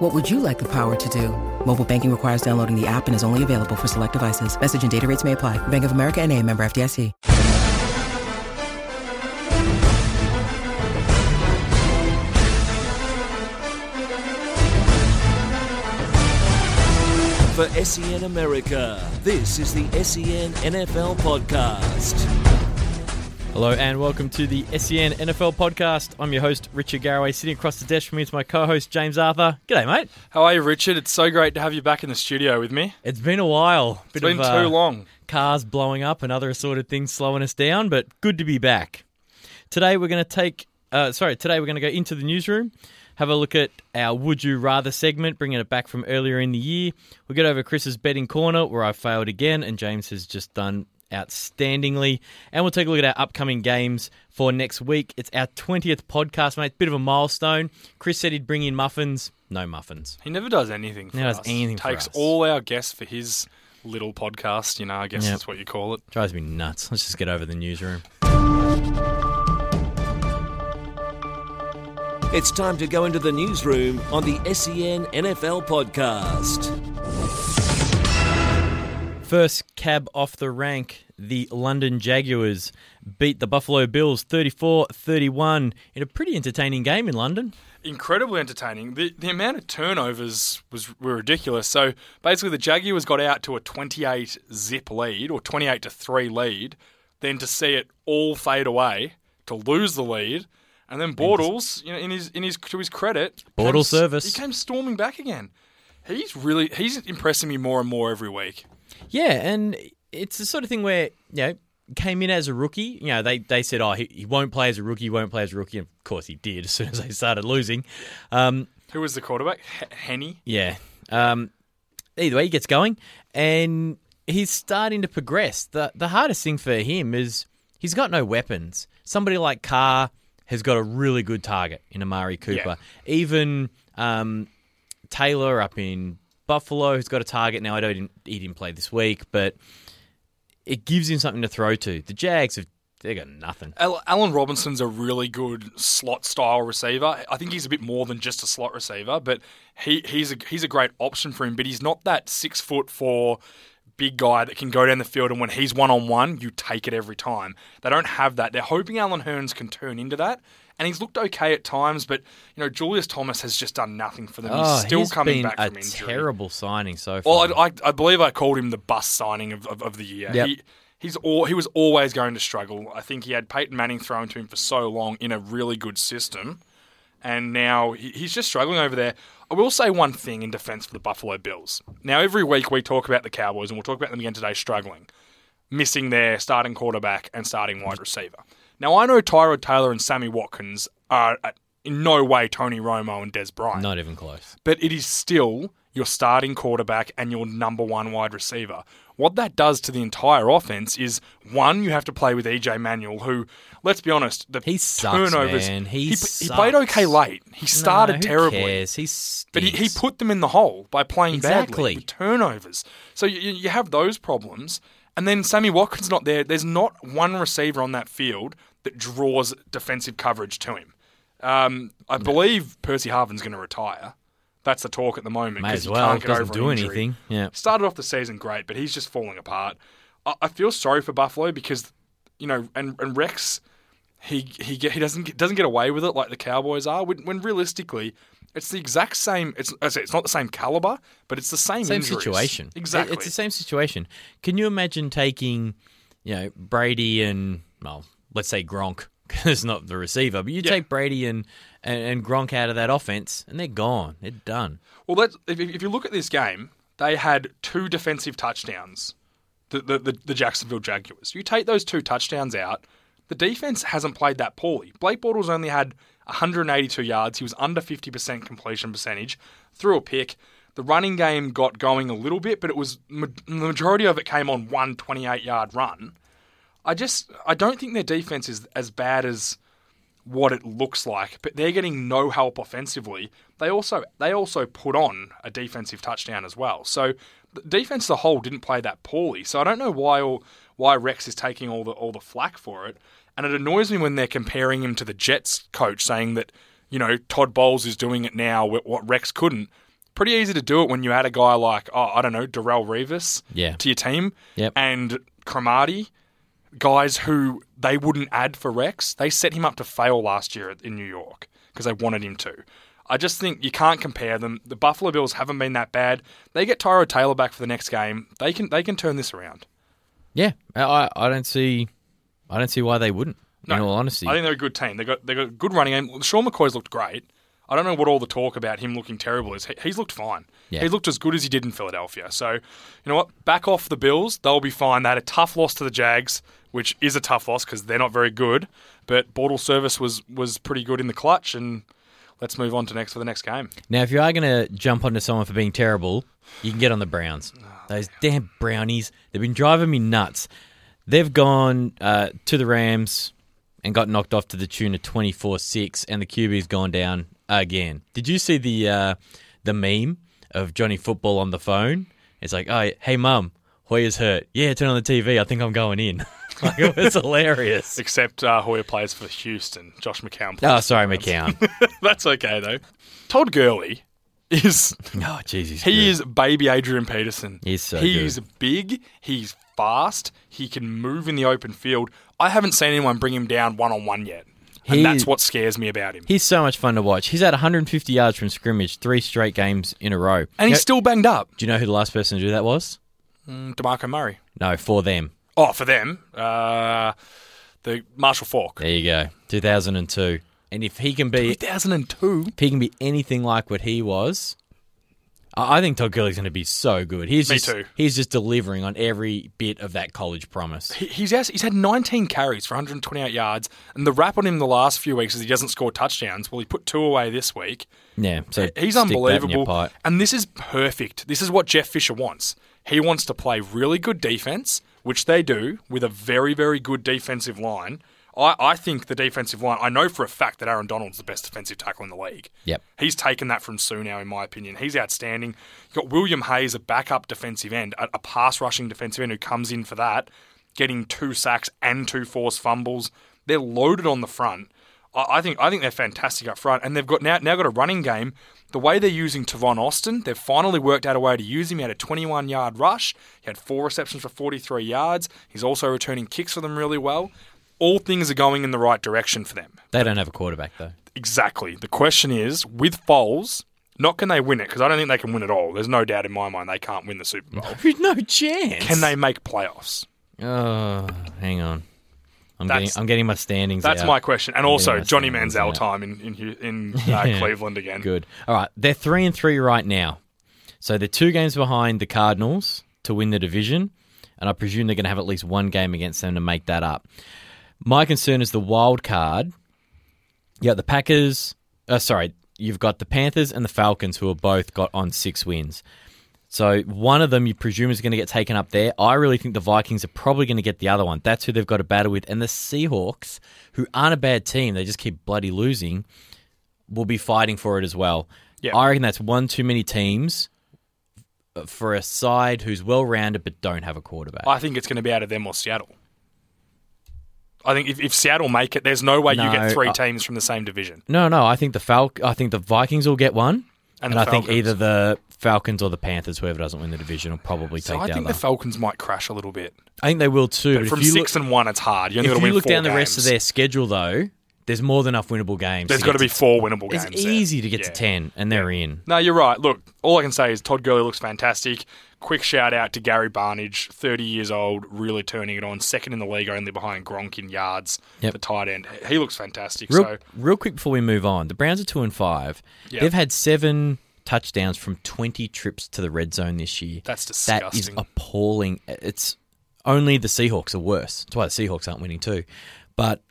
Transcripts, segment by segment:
What would you like the power to do? Mobile banking requires downloading the app and is only available for select devices. Message and data rates may apply. Bank of America and a member FDIC. For SEN America, this is the SEN NFL Podcast. Hello and welcome to the SEN NFL podcast. I'm your host, Richard Garraway. Sitting across the desk from me is my co host, James Arthur. G'day, mate. How are you, Richard? It's so great to have you back in the studio with me. It's been a while. It's been too long. Cars blowing up and other assorted things slowing us down, but good to be back. Today we're going to take, uh, sorry, today we're going to go into the newsroom, have a look at our Would You Rather segment, bringing it back from earlier in the year. We'll get over Chris's betting corner, where I failed again, and James has just done outstandingly. And we'll take a look at our upcoming games for next week. It's our 20th podcast, mate. Bit of a milestone. Chris said he'd bring in muffins. No muffins. He never does anything for Never does us. anything for Takes us. all our guests for his little podcast, you know, I guess Yep. that's what you call it. Drives me nuts. Let's just get over the newsroom. It's time to go into the newsroom on the SEN NFL Podcast. First cab off the rank, the London Jaguars beat the Buffalo Bills 34 31 in a pretty entertaining game in London. Incredibly entertaining. The the amount of turnovers was were ridiculous. So basically the Jaguars got out to a 28 zip lead or 28 to 3 lead, then to see it all fade away, to lose the lead, and then Bortles, you know, in his in his to his credit, Bortles came- service. He came storming back again. He's really he's impressing me more and more every week. Yeah, and it's the sort of thing where, you know, came in as a rookie. You know, they, they said, oh, he, he won't play as a rookie, he won't play as a rookie. And of course, he did as soon as they started losing. Um, Who was the quarterback? H- Henne. Yeah. Um, either way, he gets going, and he's starting to progress. the The hardest thing for him is he's got no weapons. Somebody like Carr has got a really good target in Amari Cooper. Even um, Taylor up in Buffalo who's got a target. Now I don't he didn't play this week, but it gives him something to throw to. The Jags have they got nothing. Allen Robinson's a really good slot style receiver. I think he's a bit more than just a slot receiver, but he, he's a he's a great option for him. But he's not that six foot four big guy that can go down the field and when he's one on one, you take it every time. They don't have that. They're hoping Allen Hurns can turn into that. And he's looked okay at times, but you know Julius Thomas has just done nothing for them. Oh, he's still he's coming back a from injury. terrible signing so far. Well, I, I, I believe I called him the bust signing of, of, of the year. Yep. He, he's all, he was always going to struggle. I think he had Peyton Manning thrown to him for so long in a really good system, and now he, he's just struggling over there. I will say one thing in defense for the Buffalo Bills. Now, every week we talk about the Cowboys, and we'll talk about them again today, struggling, missing their starting quarterback and starting wide receiver. Now, I know Tyrod Taylor and Sammy Watkins are uh, in no way Tony Romo and Dez Bryant not even close. but it is still your starting quarterback and your number one wide receiver. What that does to the entire offense is one, you have to play with EJ Manuel, who, let's be honest, the He sucks, turnovers. man. He he, sucks. played okay late. He started No, terribly. Cares? He stinks. But he, he put them in the hole by playing Exactly. badly with turnovers. So you you have those problems. And then Sammy Watkins not there. There's not one receiver on that field that draws defensive coverage to him. Um, I believe Percy Harvin's going to retire. That's the talk at the moment. May as he well. can't get Doesn't over do an anything. Yeah. Started off the season great, but he's just falling apart. I, I feel sorry for Buffalo because, you know, and, and Rex, he he get, he doesn't get, doesn't get away with it like the Cowboys are. When, when realistically, it's the exact same. It's it's not the same caliber, but it's the same same injuries. situation. Exactly. It's the same situation. Can you imagine taking, you know, Brady and well, let's say Gronk, because not the receiver, but you Yeah. take Brady and, and and Gronk out of that offense, and they're gone. They're done. Well, let's, if, if you look at this game, they had two defensive touchdowns. The, the, the, the Jacksonville Jaguars. You take those two touchdowns out, the defense hasn't played that poorly. Blake Bortles only had 182 yards. He was under 50% completion percentage, threw a pick. The running game got going a little bit, but it was the majority of it came on one 28 yard run. I just I don't think their defense is as bad as what it looks like, but they're getting no help offensively. They also they also put on a defensive touchdown as well. So the defense as a whole didn't play that poorly. So I don't know why all, why Rex is taking all the all the flack for it. And it annoys me when they're comparing him to the Jets coach, saying that you know Todd Bowles is doing it now what Rex couldn't. Pretty easy to do it when you add a guy like oh I don't know Darrelle Revis Yeah. to your team Yep. and Cromartie guys who they wouldn't add for Rex. They set him up to fail last year in New York because they wanted him to. I just think you can't compare them. The Buffalo Bills haven't been that bad. They get Tyrod Taylor back for the next game. They can they can turn this around. Yeah, I, I don't see, I don't see why they wouldn't. in No, all honesty, I think they're a good team. They got they got a good running game. Sean McCoy's looked great. I don't know what all the talk about him looking terrible is. He, he's looked fine. Yeah. He's looked as good as he did in Philadelphia. So, you know what? Back off the Bills. They'll be fine. They had a tough loss to the Jags, which is a tough loss because they're not very good. But Bortle Service was was pretty good in the clutch. And let's move on to next for the next game. Now, if you are going to jump onto someone for being terrible, you can get on the Browns. Those damn brownies. They've been driving me nuts. They've gone uh, to the Rams and got knocked off to the tune of 24 6, and the QB's gone down again. Did you see the uh, the meme of Johnny Football on the phone? It's like, oh, hey, mum, Hoyer's hurt. Yeah, turn on the TV. I think I'm going in. like, it was hilarious. Except uh, Hoyer plays for Houston. Josh McCown. Plays Oh, sorry, for the Browns. McCown. That's okay though. Todd Gurley is oh, jeez, he's He good. is baby Adrian Peterson. He's so He's good. big. He's fast. He can move in the open field. I haven't seen anyone bring him down one on one yet, and that's what scares me about him. He's so much fun to watch. He's had 150 yards from scrimmage three straight games in a row. and he's You still banged up. do you know who the last person to do that was? Mm, Demarco Murray. No, for them. Oh, for them, uh, the Marshall Faulk. There you go. 2002. And if he can be, 2002. if he can be anything like what he was, I think Todd Gurley's going to be so good. He's Me just, too. He's just delivering on every bit of that college promise. He- He's he's had 19 carries for 128 yards, and the rap on him the last few weeks is he doesn't score touchdowns. Well, he put two away this week. Yeah, so He's stick that in your unbelievable. And this is perfect. This is what Jeff Fisher wants. He wants to play really good defense, which they do with a very, very good defensive line. I, I think the defensive line, I know for a fact that Aaron Donald's the best defensive tackle in the league. Yep. He's taken that from Suh now, in my opinion. He's outstanding. You've got William Hayes, a backup defensive end, a, a pass rushing defensive end who comes in for that, getting two sacks and two forced fumbles. They're loaded on the front. I think I think they're fantastic up front, and they've got now now got a running game. The way they're using Tavon Austin, they've finally worked out a way to use him. He had a 21 yard rush. He had four receptions for 43 yards. He's also returning kicks for them really well. All things are going in the right direction for them. They don't have a quarterback, though. Exactly. The question is, with Foles, not can they win it because I don't think they can win it all. There's no doubt in my mind they can't win the Super Bowl. no chance. Can they make playoffs? Oh, hang on. I'm That's- getting, I'm getting my standings That's out. my question. And I'm also Johnny Manziel out. time in in, in uh, Cleveland again. Good. All right, they're three and three right now, so they're two games behind the Cardinals to win the division, and I presume they're going to have at least one game against them to make that up. My concern is the wild card. Yeah, the Packers. Uh, sorry, you've got the Panthers and the Falcons, who are both got on six wins. So one of them you presume is going to get taken up there. I really think the Vikings are probably going to get the other one. That's who they've got to battle with. And the Seahawks, who aren't a bad team, they just keep bloody losing, will be fighting for it as well. Yeah. I reckon that's one too many teams for a side who's well rounded but don't have a quarterback. I think it's going to be out of them or Seattle. I think if, if Seattle make it, there's no way you get three I- teams from the same division. no, no, I think the Fal- I think the Vikings will get one, And and, I think either the Falcons or the Panthers, whoever doesn't win the division, will probably So take I the think other. the Falcons might crash a little bit. I think they will too. But but from if you six look, and one, it's hard. You if you look down the rest of their schedule, though, there's more than enough winnable games. There's got to be four winnable It's games. there. easy to get Yeah. to ten, and they're in. No, you're right. Look, all I can say is Todd Gurley looks fantastic. Quick shout out to Gary Barnidge, 30 years old, really turning it on. Second in the league, only behind Gronk in yards. Yep. The tight end, he looks fantastic. Real, so real quick before we move on, the Browns are two and five. Yeah. They've had seven touchdowns from twenty trips to the red zone this year. That's disgusting. That is appalling. It's only the Seahawks are worse. That's why the Seahawks aren't winning too. But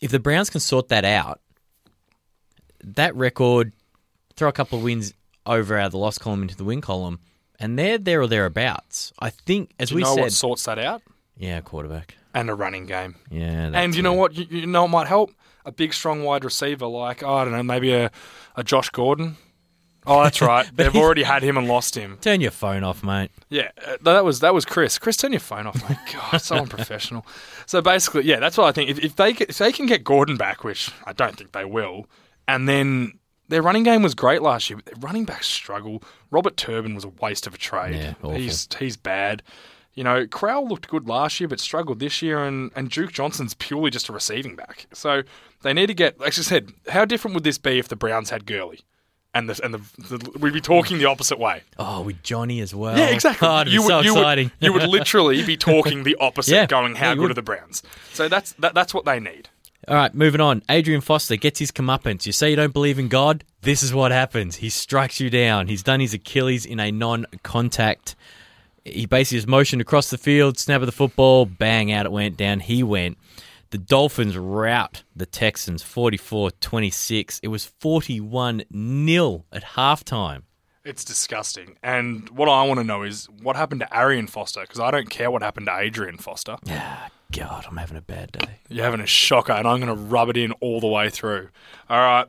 if the Browns can sort that out, that record, throw a couple of wins over out of the loss column into the win column, and they're there or thereabouts. I think, as we know said, what sorts that out? yeah, quarterback. and a running game. Yeah, And you know it. what? You, you know what might help? A big, strong wide receiver like, I don't know, maybe a, a Josh Gordon. Oh, that's right. They've already had him and lost him. Turn your phone off, mate. Yeah, uh, that was that was Chris. Chris, turn your phone off, mate. God, so unprofessional. So basically, yeah, that's what I think. If, if they get- if they can get Gordon back, which I don't think they will, and then their running game was great last year, but their running backs struggle. Robert Turbin was a waste of a trade. Yeah, awful. he's he's bad. You know, Crowell looked good last year, but struggled this year, and, and Duke Johnson's purely just a receiving back. So they need to get. Like I said, how different would this be if the Browns had Gurley? And the, and the, the we'd be talking the opposite way. Oh, with Johnny as well. Yeah, exactly. Oh, you so would, you exciting. Would, you would literally be talking the opposite, Yeah, going, "How yeah, good would. are the Browns?" So that's that, that's what they need. All right, moving on. Adrian Foster gets his comeuppance. You say you don't believe in God? This is what happens. He strikes you down. He's done his Achilles in a non contact. He basically just motioned across the field, snap of the football, bang, out it went, down he went. The Dolphins rout the Texans 44 26. It was 41 0 at halftime. It's disgusting. And what I want to know is what happened to Arian Foster because I don't care what happened to Adrian Foster. Yeah, God, I'm having a bad day. You're having a shocker, and I'm going to rub it in all the way through. All right.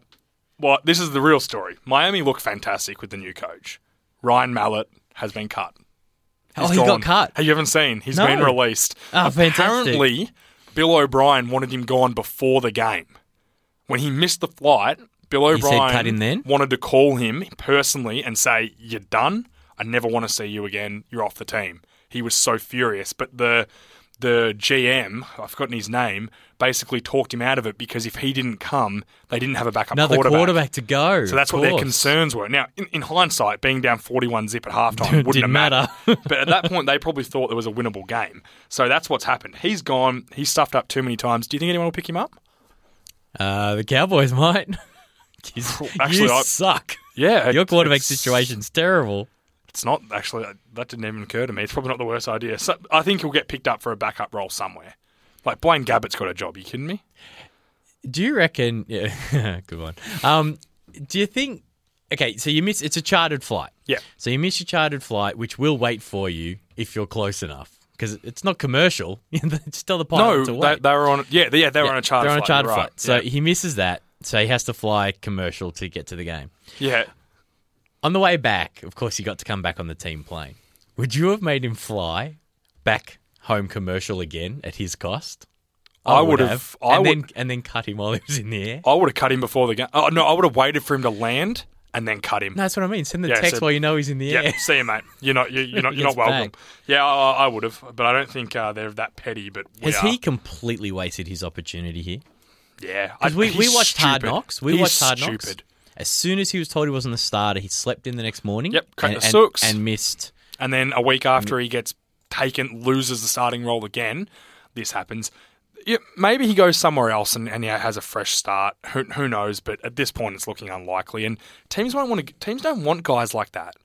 Well, this is the real story. Miami look fantastic with the new coach. Ryan Mallett has been cut. Oh, he got cut. Hey, you haven't seen? He's No. been released. Oh, fantastic. Bill O'Brien wanted him gone before the game. When he missed the flight, Bill He said O'Brien cut him then? wanted to call him personally and say, "You're done. I never want to see you again. You're off the team." He was so furious, but the the GM, I've forgotten his name, basically talked him out of it because if he didn't come, they didn't have a backup Another quarterback. quarterback, to go. So that's what their concerns were. Now, in, in hindsight, being down 41 zip at halftime wouldn't matter. mattered. but at that point, they probably thought there was a winnable game. So that's what's happened. He's gone. He's stuffed up too many times. Do you think anyone will pick him up? Uh, the Cowboys might. Actually, you I- suck. Yeah. Your quarterback situation's terrible. It's not actually. That didn't even occur to me. It's probably not the worst idea. So I think he'll get picked up for a backup role somewhere. Like Blaine Gabbert's got a job. Are you kidding me? Do you reckon? Yeah, good one. Um, do you think? Okay, so you miss. It's a chartered flight. Yeah. So you miss your chartered flight, which will wait for you if you're close enough, because it's not commercial. Just tell the No, pilot to they, wait. they were on. Yeah, they- yeah, they were Yeah, on a charter. They're on a chartered flight. right. So yeah. he misses that. So he has to fly commercial to get to the game. yeah. On the way back, of course, he got to come back on the team plane. Would you have made him fly back home commercial again at his cost? I would have- I and would- then and then cut him while he was in the air. I would have cut him before the game. Oh no, I would have waited for him to land and then cut him. No, that's what I mean. Send the Yeah, text so- while you know he's in the air. Yeah, air. see you, mate. You're not. You're, you're not. You're not welcome. back. Yeah, I, I would have, but I don't think uh, they're that petty. But Has are. he completely wasted his opportunity here? Yeah, I- Because we, we watched Hard. Knocks. We He's watched Hard Knocks. As soon as he was told he wasn't the starter, he slept in the next morning. Yep, cracked and, the and- and missed. And then a week after he gets taken, loses the starting role again. This happens. Yeah, maybe he goes somewhere else and, and yeah, has a fresh start. Who, who knows? But at this point, it's looking unlikely. And teams don't want to. Teams don't want guys like that.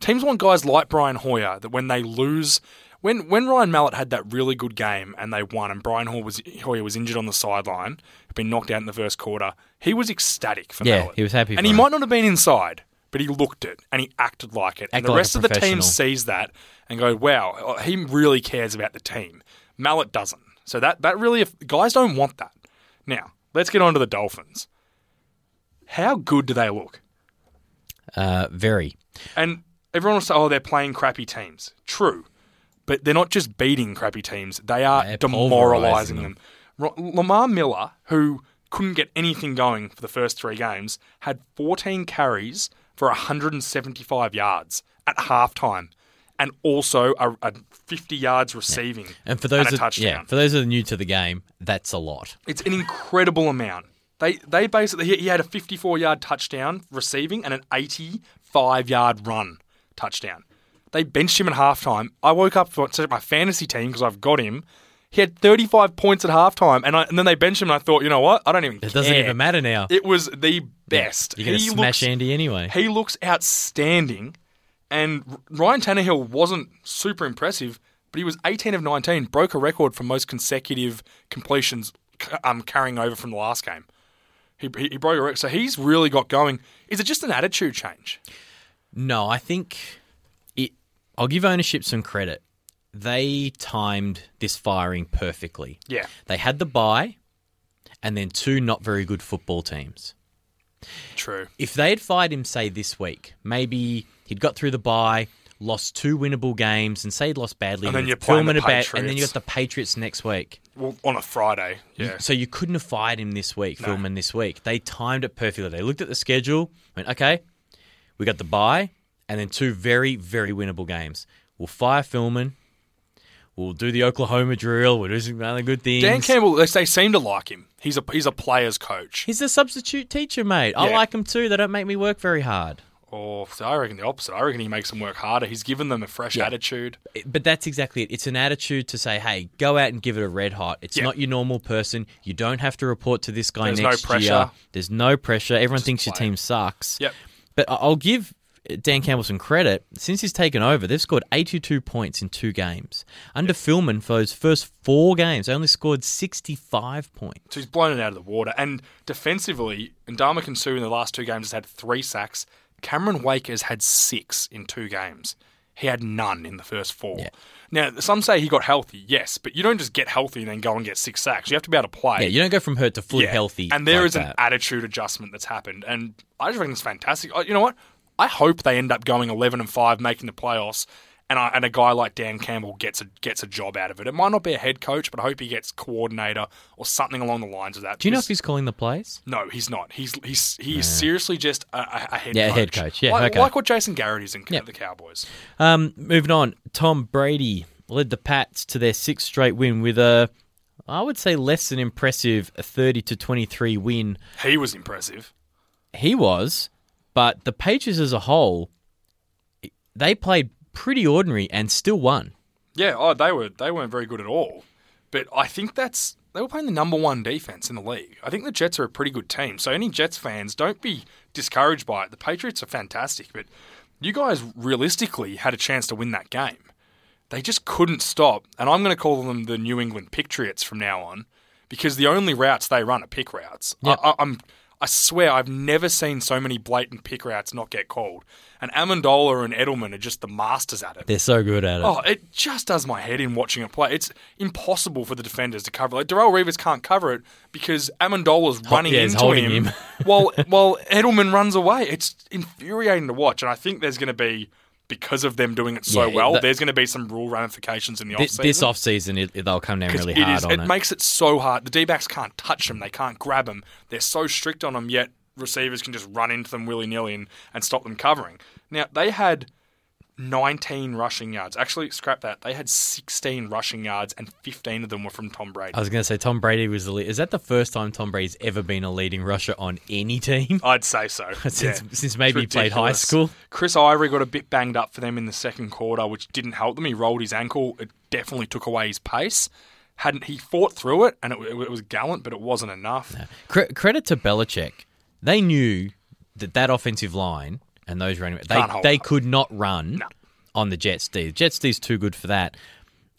Teams want guys like Brian Hoyer that when they lose, when when Ryan Mallett had that really good game and they won, and Brian Hoyer was Hoyer was injured on the sideline, had been knocked out in the first quarter. He was ecstatic for Yeah, Mallett. he was happy and he him. might not have been inside, but he looked it and he acted like it. and the like rest of the team sees that and go, "Wow, he really cares about the team." Mallett doesn't. So that that really, guys don't want that. Now let's get on to the Dolphins. How good do they look? Uh, very. And everyone will say, "Oh, they're playing crappy teams." True, but they're not just beating crappy teams; they are They're demoralizing pulverising them. Lamar Miller, who couldn't get anything going for the first three games, had 14 carries for 175 yards at halftime, and also a, a 50 yards receiving And for those and that, yeah, for those that are new to the game, that's a lot. It's an incredible amount. They they basically he, he had a 54 yard touchdown receiving and an 85 yard run touchdown. They benched him at halftime. I woke up for to my fantasy team because I've got him. He had 35 points at halftime, and, I, and then they benched him. And I thought, you know what? I don't even. It doesn't even matter now. It was the best. You're to He smash looks- Andy anyway. He looks outstanding, and Ryan Tannehill wasn't super impressive, but he was 18 of 19, broke a record for most consecutive completions um, carrying over from the last game. He, he, he broke a record, so he's really got going. Is it just an attitude change? No, I think it. I'll give ownership some credit. They timed this firing perfectly. Yeah. They had the bye, and then two not very good football teams. True. If they had fired him, say this week, maybe he'd got through the bye, lost two winnable games, and say he'd lost badly, And then you're playing the bad- and then you Patriots. got the Patriots next week. Well, on a Friday. Yeah. So you couldn't have fired him this week, Philbin this week. They timed it perfectly. They looked at the schedule, went, okay, we got the bye, and then two very, very winnable games. We'll fire Philbin. We'll do the Oklahoma drill. We'll do some other good things. Dan Campbell, they, they seem to like him. He's a he's a player's coach. He's a substitute teacher, mate. I Yeah. like him too. They don't make me work very hard. Or so I reckon the opposite. I reckon he makes them work harder. He's given them a fresh attitude. But that's exactly it. It's an attitude to say, hey, go out and give it a red hot. It's Yeah. not your normal person. You don't have to report to this guy There's no next pressure. year. There's no pressure. Everyone thinks your play. team sucks. Yep. But I- I'll give Dan Campbell some credit. Since he's taken over, they've scored 82 points in two games. Under Philbin, for those first four games, they only scored 65 points. So he's blown it out of the water. And defensively, Ndamukong Suh in the last two games has had three sacks. Cameron Wake has had six in two games. He had none in the first four. Yeah. Now, some say he got healthy, yes, but you don't just get healthy and then go and get six sacks. You have to be able to play. Yeah, you don't go from hurt to fully Yeah. healthy. And there like is an attitude adjustment that's happened, and I just reckon it's fantastic. Uh, You know what? I hope they end up going eleven and five, making the playoffs, and I, and a guy like Dan Campbell gets a gets a job out of it. It might not be a head coach, but I hope he gets coordinator or something along the lines of that. Do you know if he's calling the plays? no, he's not. He's he's he is seriously just a, a, head Yeah, coach. head coach. Yeah, like, okay. like what Jason Garrett is in Yep. the Cowboys. Um, moving on, Tom Brady led the Pats to their sixth straight win with a, I would say, less than impressive 30 to 23 win. He was impressive. He was, but the Patriots as a whole, they played pretty ordinary and still won. Yeah, oh, they were they weren't very good at all. But I think that's they were playing the number one defense in the league. I think the Jets are a pretty good team. So any Jets fans, don't be discouraged by it. The Patriots are fantastic, but you guys realistically had a chance to win that game. They just couldn't stop, and I'm going to call them the New England Patriots from now on because the only routes they run are pick routes. Yep. I, I, I'm I swear I've never seen so many blatant pick routes not get called. And Amendola and Edelman are just the masters at it. They're so good at it. Oh, it just does my head in watching it play. It's impossible for the defenders to cover. Like Darrelle Revis can't cover it because Amendola's oh, running yeah, into him, him. while while Edelman runs away. It's infuriating to watch, and I think there's going to be because of them doing it so Yeah, well. that- there's going to be some rule ramifications in the offseason. this offseason, it, they'll come down really it hard is- on it it. makes it so hard. The D backs can't touch them. They can't grab them. They're so strict on them. Yet receivers can just run into them willy nilly and, and stop them covering. Now they had 19 rushing yards. Actually, scrap that. They had 16 rushing yards, and 15 of them were from Tom Brady. I was going to say Tom Brady was the lead. Is that the first time Tom Brady's ever been a leading rusher on any team? I'd say so. Since- Yeah. since maybe he played high school. Chris Ivory got a bit banged up for them in the second quarter, which didn't help them. He rolled his ankle. It definitely took away his pace. Hadn't he fought through it, and it, it was gallant, but it wasn't enough. Cre- credit to Belichick. They knew that that offensive line and those running they they up. could not run on the Jets D. The Jets D's too good for that.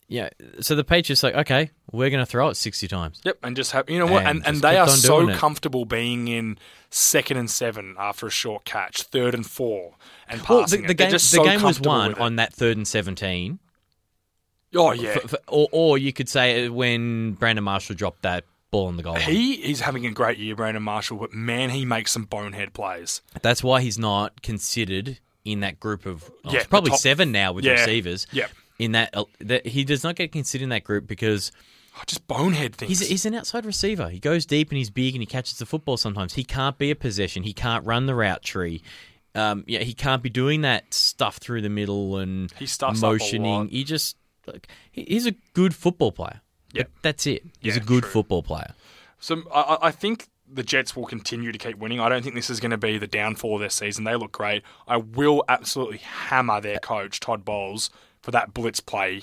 Yeah, so the Patriots like, okay, we're going to throw it sixty times. Yep, and just have you know what, And and, and they are so it. comfortable being in second and seven after a short catch, third and four, and Well, the, passing. the it. Game the so game was won on that third and seventeen. Oh yeah, F- f- or, or you could say uh, when Brandon Marshall dropped that ball in the goal line. he is having a great year, Brandon Marshall. But man, he makes some bonehead plays. That's why he's not considered in that group of oh, Yeah, probably top- seven now with Yeah, receivers. Yeah. In that, uh, that he does not get considered in that group because Oh, just bonehead things. he's, he's an outside receiver. He goes deep and he's big and he catches the football sometimes. He can't be a possession. He can't run the route tree. Um, yeah, he can't be doing that stuff through the middle and He stuffs up a motioning. He just like he's a good football player. Yep. But that's it. He's Yeah, a good true. football player. So I, I- I think the Jets will continue to keep winning. I don't think this is going to be the downfall of their season. They look great. I will absolutely hammer their coach Todd Bowles for that blitz play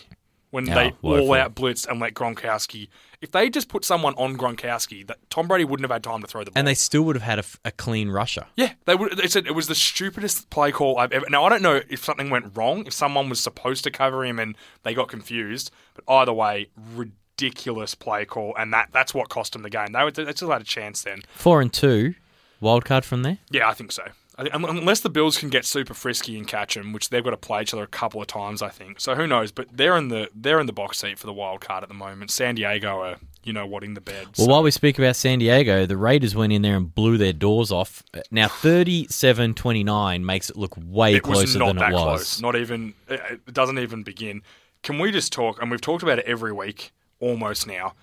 when Yeah, they woeful. all out blitz and let Gronkowski. If they just put someone on Gronkowski, that Tom Brady wouldn't have had time to throw the ball. And they still would have had a clean rusher. yeah, they would. They said it was the stupidest play call I've ever. Now I don't know if something went wrong, if someone was supposed to cover him and they got confused, but either way, ridiculous play call, and that that's what cost them the game. They, would, they still had a chance then. Four and two, wild card from there. Yeah, I think so. I think, unless the Bills can get super frisky and catch them, which they've got to play each other a couple of times, I think. So who knows? But they're in the they're in the box seat for the wild card at the moment. San Diego are you know what in the bed. Well, so- while we speak about San Diego, the Raiders went in there and blew their doors off. Now, 37 29 makes it look way it was closer not than that it was. close. Not even it doesn't even begin. Can we just talk? And we've talked about it every week almost now.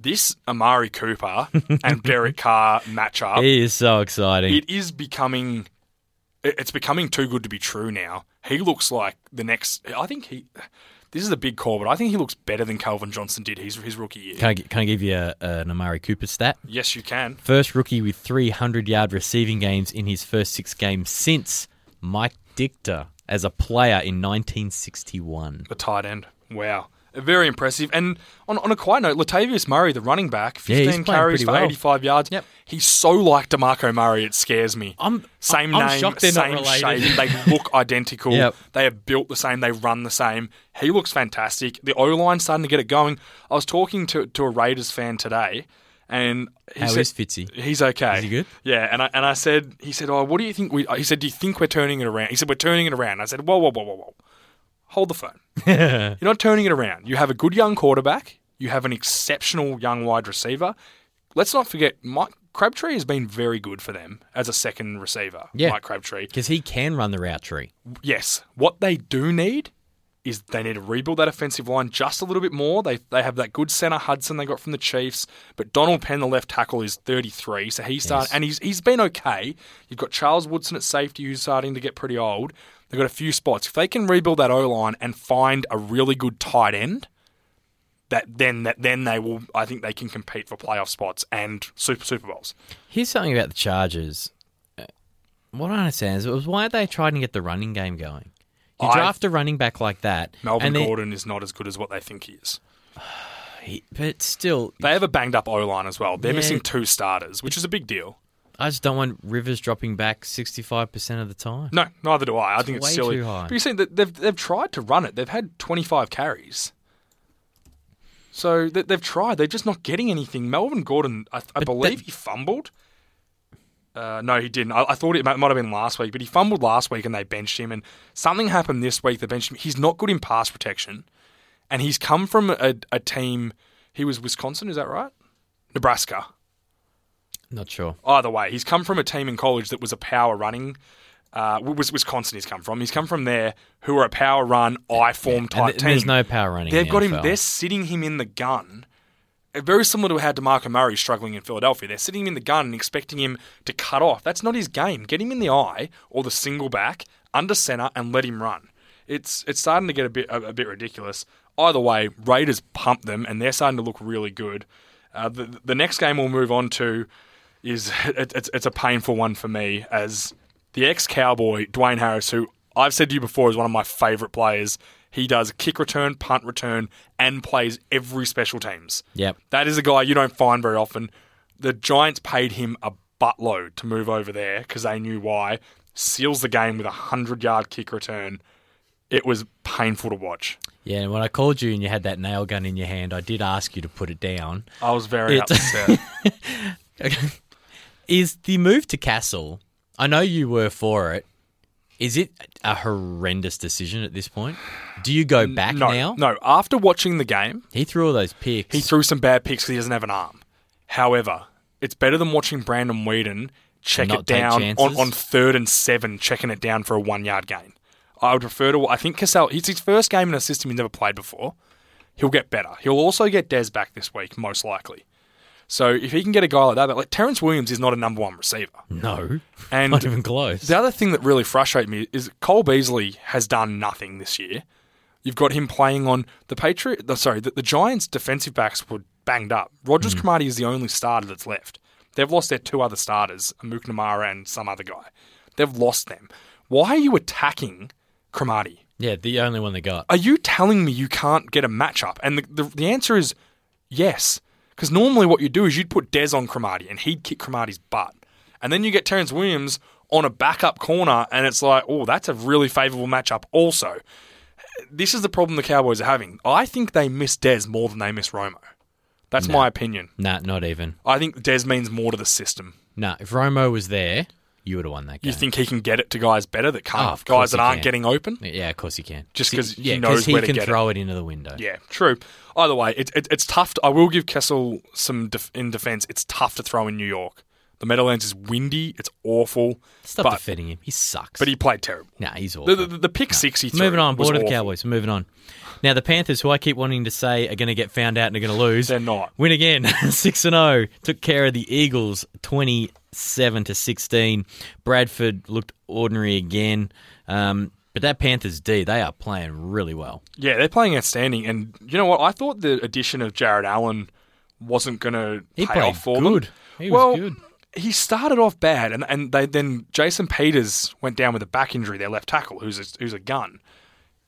This Amari Cooper and Derek Carr matchup. He is so exciting. it is becoming it's becoming too good to be true now. He looks like the next I think he this is a big call, but I think he looks better than Calvin Johnson did his his rookie year. can, I, can I give you a, an Amari Cooper stat? yes, you can. First rookie with 300 yard receiving games in his first six games since Mike Ditka as a player in 1961. The tight end. Wow. Very impressive. And on, on a quiet note, Latavius Murray, the running back, 15 playing carries for well. 85 yards. Yep. He's so like DeMarco Murray, it scares me. I'm Same I'm name, same shape. They look identical. Yep. They are built the same. They run the same. He looks fantastic. The O line's starting to get it going. I was talking to, to a Raiders fan today, and he How said, is Fitzy? He's okay. Is he good? Yeah, and I and I said, he said, oh, what do you think? We? He said, do you think we're turning it around? He said, we're turning it around. I said, whoa, whoa, whoa, whoa, whoa, hold the phone. You're not turning it around. You have a good young quarterback. You have an exceptional young wide receiver. Let's not forget, Mike Crabtree has been very good for them as a second receiver. Yeah. Mike Crabtree. Because he can run the route tree. Yes, what they do need is they need to rebuild that offensive line just a little bit more. They they have that good center Hudson they got from the Chiefs, but Donald Penn, the left tackle, is 33, so he's starting Yes. and he's he's been okay. You've got Charles Woodson at safety who's starting to get pretty old. They've got a few spots. If they can rebuild that O line and find a really good tight end, that then that then they will. I think they can compete for playoff spots and Super Super Bowls. Here's something about the Chargers. Uh, What I understand is it was why they tried to get the running game going. You draft a running back like that, Melvin and Gordon is not as good as what they think he is. he- but still, They have a banged up O line as well. They're Yeah. missing two starters, which is a big deal. I just don't want Rivers dropping back 65% of the time. No, neither do I. I think it's silly. too high. But you see, that they've they've tried to run it. They've had 25 carries. So they- they've tried. They're just not getting anything. Melvin Gordon, I, I believe that- he fumbled. Uh, no, he didn't. I, I thought it might, might have been last week, but he fumbled last week and they benched him. And something happened this week. They benched him. He's not good in pass protection, and he's come from a, a team. He was Wisconsin, is that right? Nebraska. Not sure. Either way, he's come from a team in college that was a power running. Uh, was Wisconsin? He's come from. He's come from there, who are a power run, I form And type th- team. there's no power running. They've got him. They're sitting him in the gun. Very similar to how Demarco Murray's struggling in Philadelphia. They're sitting him in the gun and expecting him to cut off. That's not his game. Get him in the eye or the single back under center and let him run. It's it's starting to get a bit a, a bit ridiculous. Either way, Raiders pump them and they're starting to look really good. Uh, the the next game we'll move on to is it, it's it's a painful one for me as the ex Cowboy Dwayne Harris, who I've said to you before is one of my favourite players. He does kick return, punt return, and plays every special teams. Yep. That is a guy you don't find very often. The Giants paid him a buttload to move over there because they knew why. Seals the game with a hundred yard kick return. It was painful to watch. Yeah, when I called you and you had that nail gun in your hand, I did ask you to put it down. I was very It- upset. Is the move to Cassel? I know you were for it. Is it a horrendous decision at this point? Do you go back no, now? no. After watching the game, He threw all those picks. He threw some bad picks because he doesn't have an arm. However, it's better than watching Brandon Weeden check Not it down on, on third and seven, checking it down for a one yard gain. I would prefer to. I think Cassel, it's his first game in a system he's never played before. He'll get better. He'll also get Dez back this week, most likely. So if he can get a guy like that, but like Terrence Williams is not a number one receiver. no, And not even close. the other thing that really frustrates me is Cole Beasley has done nothing this year. You've got him playing on the Patriot. The, sorry, the, the Giants' defensive backs were banged up. Rogers hmm. Cromartie is the only starter that's left. They've lost their two other starters, Amukamara and some other guy. They've lost them. Why are you attacking Cromartie? yeah, the only one they got. Are you telling me you can't get a matchup? And the, the, the answer is yes. Because normally what you do is you'd put Dez on Cromartie and he'd kick Cromartie's butt. And then you get Terrence Williams on a backup corner and it's like, oh, that's a really favourable matchup also. This is the problem the Cowboys are having. I think they miss Dez more than they miss Romo. That's my opinion. Nah, not even. I think Dez means more to the system. Nah, if Romo was there, You would have won that game. You think he can get it to guys better that can't, Oh, of course guys that he aren't can. getting open? Yeah, of course he can. Just 'cause he yeah, knows he where to can get it. throw it. into the window. Yeah, true. Either way, it, it, it's tough. To, I will give Cassel some def- in defence. It's tough to throw in New York. The Meadowlands is windy. It's awful. Stop but, defending him. He sucks. but he played terrible. nah, he's awful. The, the, the pick six he threw Moving on, was board of the awful. Cowboys. Moving on. Now the Panthers, who I keep wanting to say are going to get found out and are going to lose, They're not. Win again, six and zero. Took care of the Eagles, twenty-seven to sixteen. Bradford looked ordinary again, um, but that Panthers D, they are playing really well. Yeah, they're playing outstanding. And you know what? I thought the addition of Jared Allen wasn't going to pay off for good. them. He was well, good. he started off bad, and and they then Jason Peters went down with a back injury, their left tackle, who's a, who's a gun,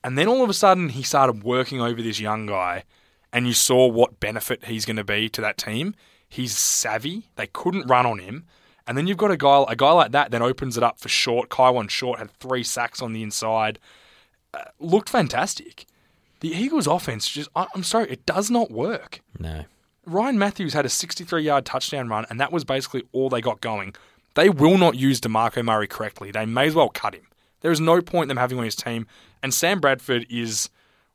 and then all of a sudden he started working over this young guy, and you saw what benefit he's going to be to that team. He's savvy. They couldn't run on him. And then you've got a guy a guy like that that opens it up for short. Kawann Short had three sacks on the inside. Uh, looked fantastic. The Eagles' offense just I, I'm sorry, it does not work. No, Ryan Mathews had a 63 yard touchdown run, and that was basically all they got going. They will not use DeMarco Murray correctly. They may as well cut him. There is no point in them having him on his team. And Sam Bradford is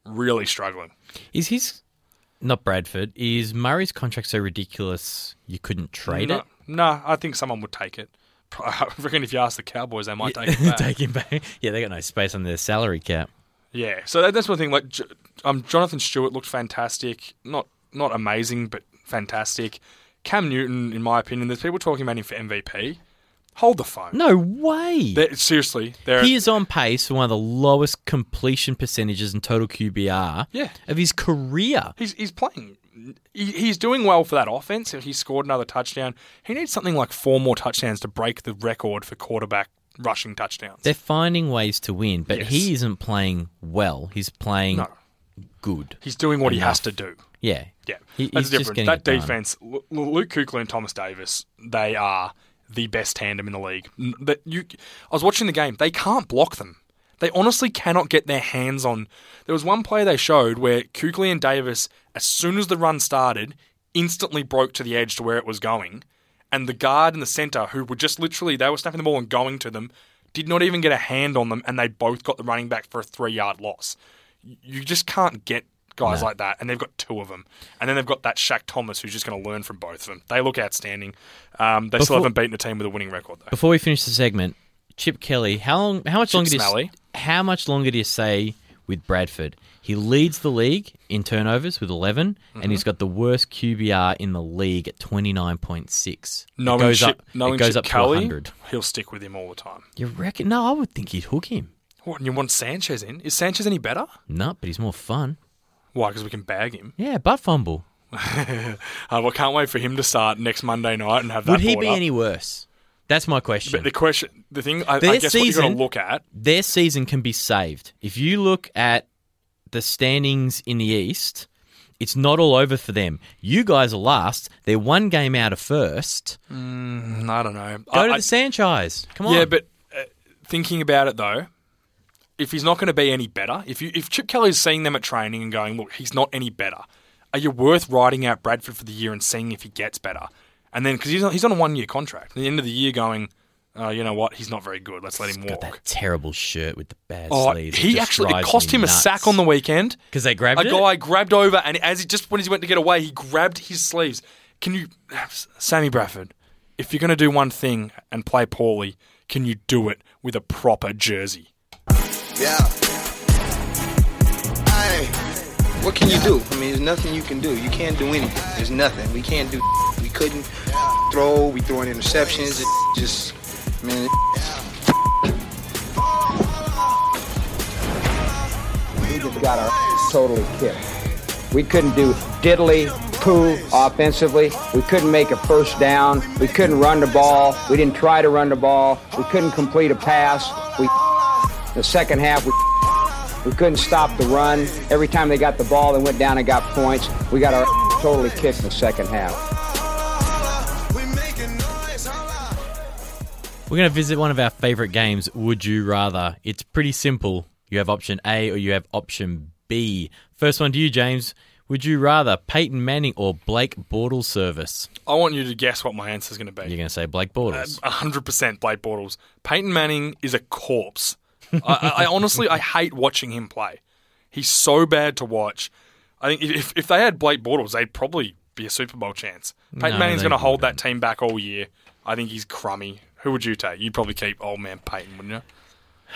really struggling. is his not Bradford? Is Murray's contract so ridiculous you couldn't trade no, it? No, I think someone would take it. I reckon if you ask the Cowboys, they might take it back. Take him back. Yeah, they got no space on their salary cap. Yeah, so that, that's one thing. Like, J- um, Jonathan Stewart looked fantastic. Not not amazing, but fantastic. Cam Newton, in my opinion, there's people talking about him for MVP. Hold the phone. No way. They're- seriously, He is on pace for one of the lowest completion percentages in total QBR Yeah. of his career. He's he's playing. He, he's doing well for that offense. He scored another touchdown. He needs something like four more touchdowns to break the record for quarterback rushing touchdowns. They're finding ways to win, but Yes. he isn't playing well. He's playing no, good. he's doing what he has to do. Yeah. Yeah, He- that's he's different. That done. defense, Lu- Luke Kuechly and Thomas Davis, they are the best tandem in the league. That you, I was watching the game. They can't block them. They honestly cannot get their hands on. There was one play they showed where Kuechly and Davis, as soon as the run started, instantly broke to the edge to where it was going, and the guard in the center, who were just literally they were snapping the ball and going to them, did not even get a hand on them, and they both got the running back for a three-yard loss. You just can't get guys like that, and they've got two of them, and then they've got that Shaq Thompson who's just going to learn from both of them. They look outstanding. Um, they still haven't beaten a team with a winning record though. Before we finish the segment, Chip Kelly, how long? How much Chip longer? Do you, how much longer do you say with Bradford? He leads the league in turnovers with 11, Mm-hmm. and he's got the worst QBR in the league at twenty nine point six. Knowing it goes Chip, up. knowing it goes Chip up to Kelly, hundred. he'll stick with him all the time. You reckon? No, I would think he'd hook him. What? And you want Sanchez in? Is Sanchez any better? No, but he's more fun. Why? Because we can bag him. Yeah, butt fumble. Uh, well, can't wait for him to start next Monday night and have that. Would he be up. any worse? That's my question. But the question, the thing, I, I Their guess what you've got season- to look at. Their season can be saved. If you look at the standings in the East, it's not all over for them. You guys are last. They're one game out of first. mm, I don't know. Go I, to the Sanchez. Come on. Yeah, but uh, thinking about it though, if he's not going to be any better, if you if Chip Kelly's seeing them at training and going, look, he's not any better, are you worth riding out Bradford for the year and seeing if he gets better? And then because he's on, he's on a one year contract, at the end of the year, going, oh, you know what, he's not very good. Let's let him got walk. that terrible shirt with the bad Oh, sleeves. he actually it cost him a sack on the weekend. because they grabbed A it. guy grabbed over and as he just when he went to get away, he grabbed his sleeves. Can you, Sammy Bradford? If you're going to do one thing and play poorly, can you do it with a proper jersey? Yeah. Hey, what can you do? I mean, there's nothing you can do. You can't do anything. There's nothing. We can't do. Couldn't throw. We throwing interceptions. It just, man. We just got our totally kicked. We couldn't do diddly poo offensively. We couldn't make a first down. We couldn't run the ball. We didn't try to run the ball. We couldn't complete a pass. We the second half we we couldn't stop the run. Every time they got the ball, they went down and got points. We got our totally kicked in the second half. We're going to visit one of our favorite games, Would You Rather. It's pretty simple. You have option A or you have option B. First one to you, James. Would you rather Peyton Manning or Blake Bortles service? I want you to guess what my answer is going to be. You're going to say Blake Bortles. Uh, hundred percent Blake Bortles. Peyton Manning is a corpse. I, I, I honestly, I hate watching him play. He's so bad to watch. I think if if they had Blake Bortles, they'd probably be a Super Bowl chance. Peyton No, Manning's going to hold that team back all year. I think he's crummy. Who would you take? You'd probably keep old man Peyton, wouldn't you?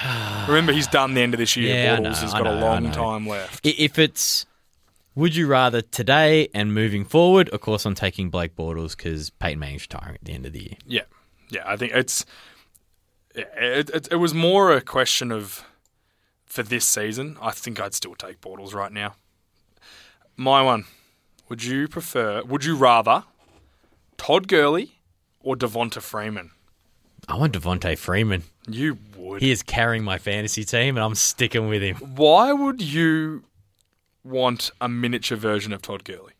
Remember, he's done the end of this year. Yeah, Bortles know, has got a know, I long time left. If it's would you rather today and moving forward, of course I'm taking Blake Bortles because Peyton Manning's retiring at the end of the year. Yeah, yeah. I think it's it, it, it was more a question of for this season. I think I'd still take Bortles right now. My one. Would you prefer? Would you rather Todd Gurley or Devonta Freeman? I want Devonta Freeman. You would. He is carrying my fantasy team, and I'm sticking with him. Why would you want a miniature version of Todd Gurley?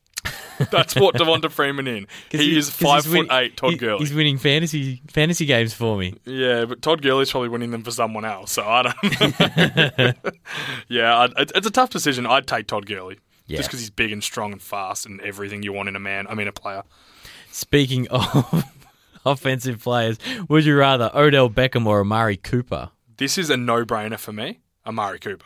That's what Devonta Freeman in. He is 'cause five foot win- eight. Todd he- Gurley. He's winning fantasy fantasy games for me. Yeah, but Todd Gurley's probably winning them for someone else. So I don't. yeah, it- it's a tough decision. I'd take Todd Gurley Yeah. just because he's big and strong and fast and everything you want in a man. I mean, a player. Speaking of offensive players, would you rather Odell Beckham or Amari Cooper? This is a no-brainer for me. Amari Cooper.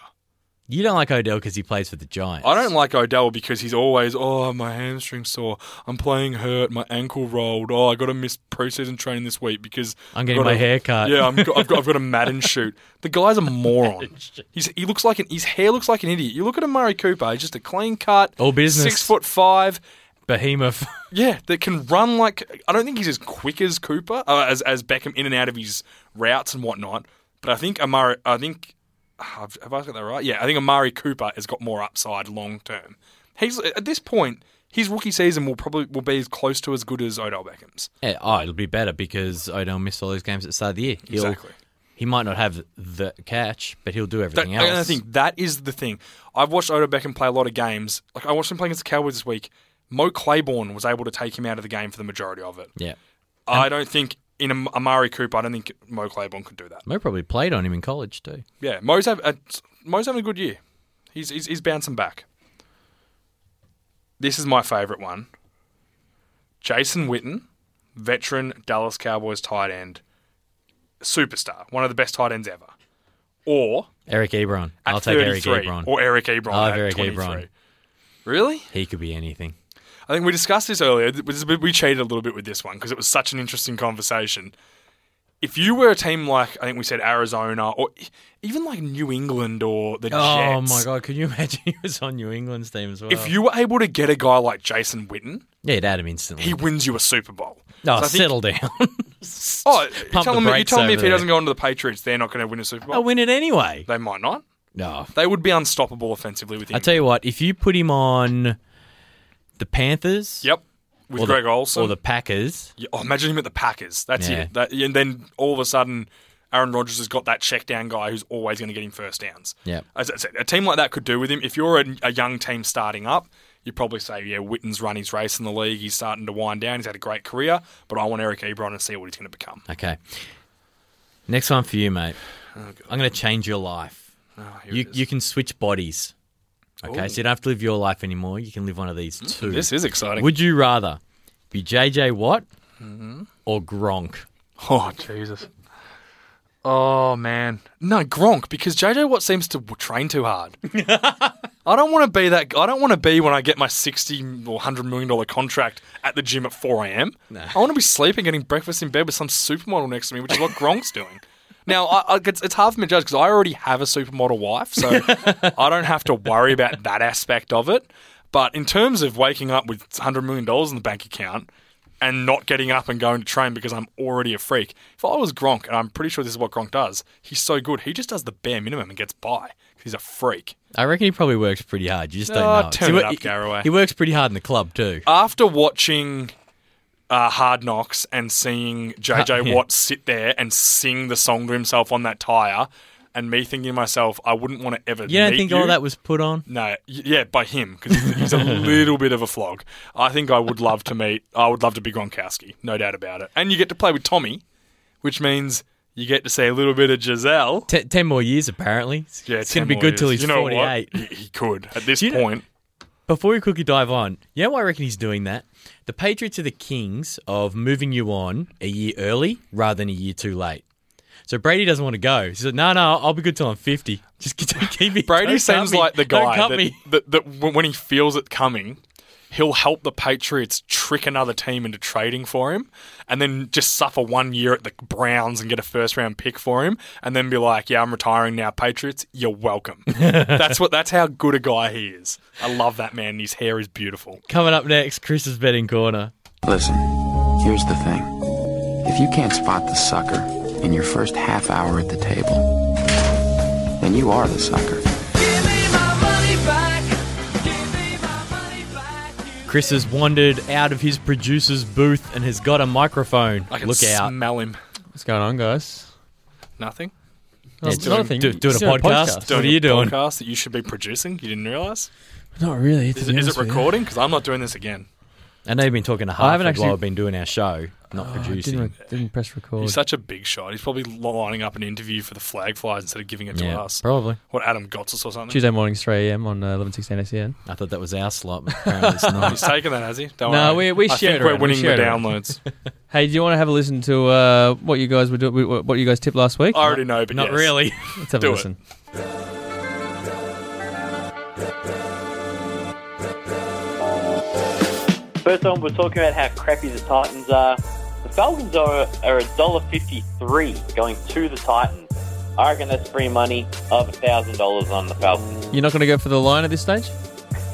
You don't like Odell because he plays for the Giants. I don't like Odell because he's always, oh, my hamstring sore. I'm playing hurt. My ankle rolled. Oh, I got to miss preseason training this week because I'm getting my a- hair cut. Yeah, I'm, I've got I've got a Madden shoot. The guy's a moron. He's he looks like an his hair looks like an idiot. You look at Amari Cooper. He's just a clean cut, All business. six foot five. Behemoth. Yeah, that can run like I don't think he's as quick as Cooper, uh, as as Beckham in and out of his routes and whatnot. But I think Amari, I think have have I got that right? Yeah, I think Amari Cooper has got more upside long term. He's at this point, his rookie season will probably will be as close to as good as Odell Beckham's. Yeah, oh, it'll be better because Odell missed all those games at the start of the year. He'll- Exactly. He might not have the catch, but he'll do That, everything and else. I think that is the thing. I've watched Odell Beckham play a lot of games. Like I watched him play against the Cowboys this week. Mo Claiborne was able to take him out of the game for the majority of it. yeah. I don't think in Am- Amari Cooper, I don't think Mo Claiborne could do that. Mo probably played on him in college too. Yeah, Mo's have uh, Mo's having a good year. He's, he's he's bouncing back. This is my favourite one. Jason Witten, veteran Dallas Cowboys tight end, superstar, one of the best tight ends ever. Or Eric Ebron. I'll take Eric Ebron. or Eric Ebron I'll have Eric Ebron. Really? he could be anything. I think we discussed this earlier. This is a bit- We cheated a little bit with this one because it was such an interesting conversation. If you were a team like I think we said Arizona or even like New England or the Oh Jets, my god, could you imagine he was on New England's team as well? if you were able to get a guy like Jason Witten, yeah, he'd add him instantly. he wins you a Super Bowl. no, So I think- settle down. Oh, you're Pump telling, the me, you're brakes telling me if he doesn't go into the Patriots, they're not going to win a Super Bowl? I'll win it anyway. They might not. No, They would be unstoppable offensively with him. I tell you what, if you put him on the Panthers, yep, with or Greg the, Olsen, or the Packers, Yeah, oh, imagine him at the Packers. That's Yeah. it. That, and then all of a sudden, Aaron Rodgers has got that check down guy who's always going to get him first downs. Yeah. As I said, a team like that could do with him. If you're a, a young team starting up, you'd probably say, yeah, Witten's run his race in the league. He's starting to wind down. He's had a great career, but I want Eric Ebron to see what he's going to become. okay. Next one for you, mate. Oh, I'm going to change your life. Oh, You you can switch bodies. Okay, so you don't have to live your life anymore. You can live one of these two. This is exciting. Would you rather be JJ Watt Mm-hmm. or Gronk? Oh, Jesus. Oh, man. No, Gronk, because JJ Watt seems to w- train too hard. I don't want to be that. I don't want to be when I get my 60 or $100 million contract at the gym at 4 a.m. I want to be sleeping, getting breakfast in bed with some supermodel next to me, which is what Gronk's doing. Now, I, I, it's, it's hard for me to judge because I already have a supermodel wife, so I don't have to worry about that aspect of it. But in terms of waking up with $100 million in the bank account and not getting up and going to train because I'm already a freak, if I was Gronk, and I'm pretty sure this is what Gronk does, he's so good. He just does the bare minimum and gets by. He's a freak. I reckon he probably works pretty hard. You just don't Oh, know. turn he, it up, he- Garraway. He works pretty hard in the club too. After watching uh, Hard Knocks and seeing JJ Yeah. Watt sit there and sing the song to himself on that tire, and me thinking to myself, I wouldn't want to ever. You don't think you. all that was put on? No, yeah, by him because he's, he's a little bit of a flog. I think I would love to meet. I would love to be Gronkowski, no doubt about it. And you get to play with Tommy, which means you get to see a little bit of Gisele. T- ten more years apparently. Yeah, it's going to be good till he's you know forty-eight. What? He, could at this you know- point. Before we quickly dive on, you know why I reckon he's doing that? The Patriots are the kings of moving you on a year early rather than a year too late. So Brady doesn't want to go. He said, "No, no, I'll be good till I'm 50. Just keep me." Brady seems me. like the guy that, that, that when he feels it coming, he'll help the Patriots trick another team into trading for him, and then just suffer one year at the Browns and get a first round pick for him, and then be like, "Yeah, I'm retiring now, Patriots. You're welcome." that's what. That's how good a guy he is. I love that man. His hair is beautiful. Coming up next, Chris's betting corner. Listen, here's the thing. If you can't spot the sucker in your first half hour at the table, then you are the sucker. Chris has wandered out of his producer's booth and has got a microphone. I can Look out! smell him. What's going on, guys? Nothing. Oh, It's it's not a doing- thing. do- doing He's a podcast? What are you a doing? Podcast that you should be producing. You didn't realize? Not really. to Is, be it, is honest it with you. recording? Because I'm not doing this again. I know you've been talking to I haven't Hartford actually- while we've been doing our show, not Oh, producing. didn't, re- didn't press record. He's such a big shot. He's probably lining up an interview for the flag flies instead of giving it to yeah, us. probably. What Adam Gotsis or something? Tuesday mornings, 3 a.m. on uh, 1116 SEN. I thought that was our slot, but apparently it's not. He's taken that, has he? Don't No, worry. we- we I shared think it we're around. We winning the shared it around. downloads. Hey, do you want to have a listen to uh, what you guys were doing? What you guys tipped last week? I already know, but not yes. really. Let's have do a it. listen. First on, we're talking about how crappy the Titans are. The Falcons are are a dollar fifty three going to the Titans. I reckon that's free money of a thousand dollars on the Falcons. You're not going to go for the line at this stage?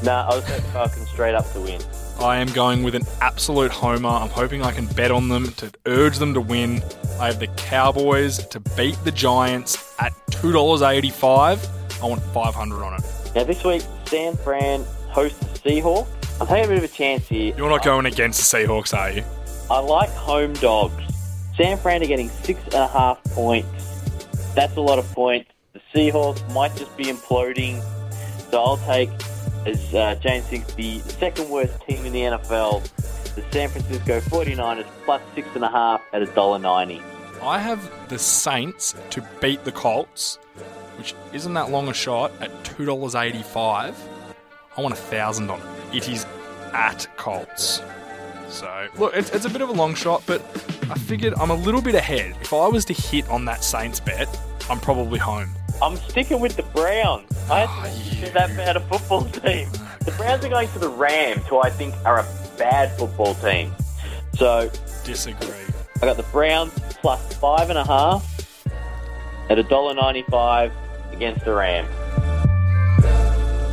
Nah, I was going the Falcons straight up to win. I am going with an absolute homer. I'm hoping I can bet on them to urge them to win. I have the Cowboys to beat the Giants at two dollars eighty five. I want five hundred on it. Now this week, San Fran hosts the Seahawks. I'm taking a bit of a chance here. You're not going against the Seahawks, are you? I like home dogs. San Fran are getting six and a half points. That's a lot of points. The Seahawks might just be imploding. So I'll take, as uh, James thinks, the second worst team in the NFL, the San Francisco 49ers plus six and a half at $1.90. I have the Saints to beat the Colts, which isn't that long a shot, at two dollars eighty five. I want a thousand on it. It is at Colts. So look, it's, it's a bit of a long shot, but I figured I'm a little bit ahead. If I was to hit on that Saints bet, I'm probably home. I'm sticking with the Browns. I Oh, haven't seen that bad a football team. The Browns are going to the Rams, who I think are a bad football team. So Disagree. I got the Browns plus five and a half at a dollar ninety-five against the Rams.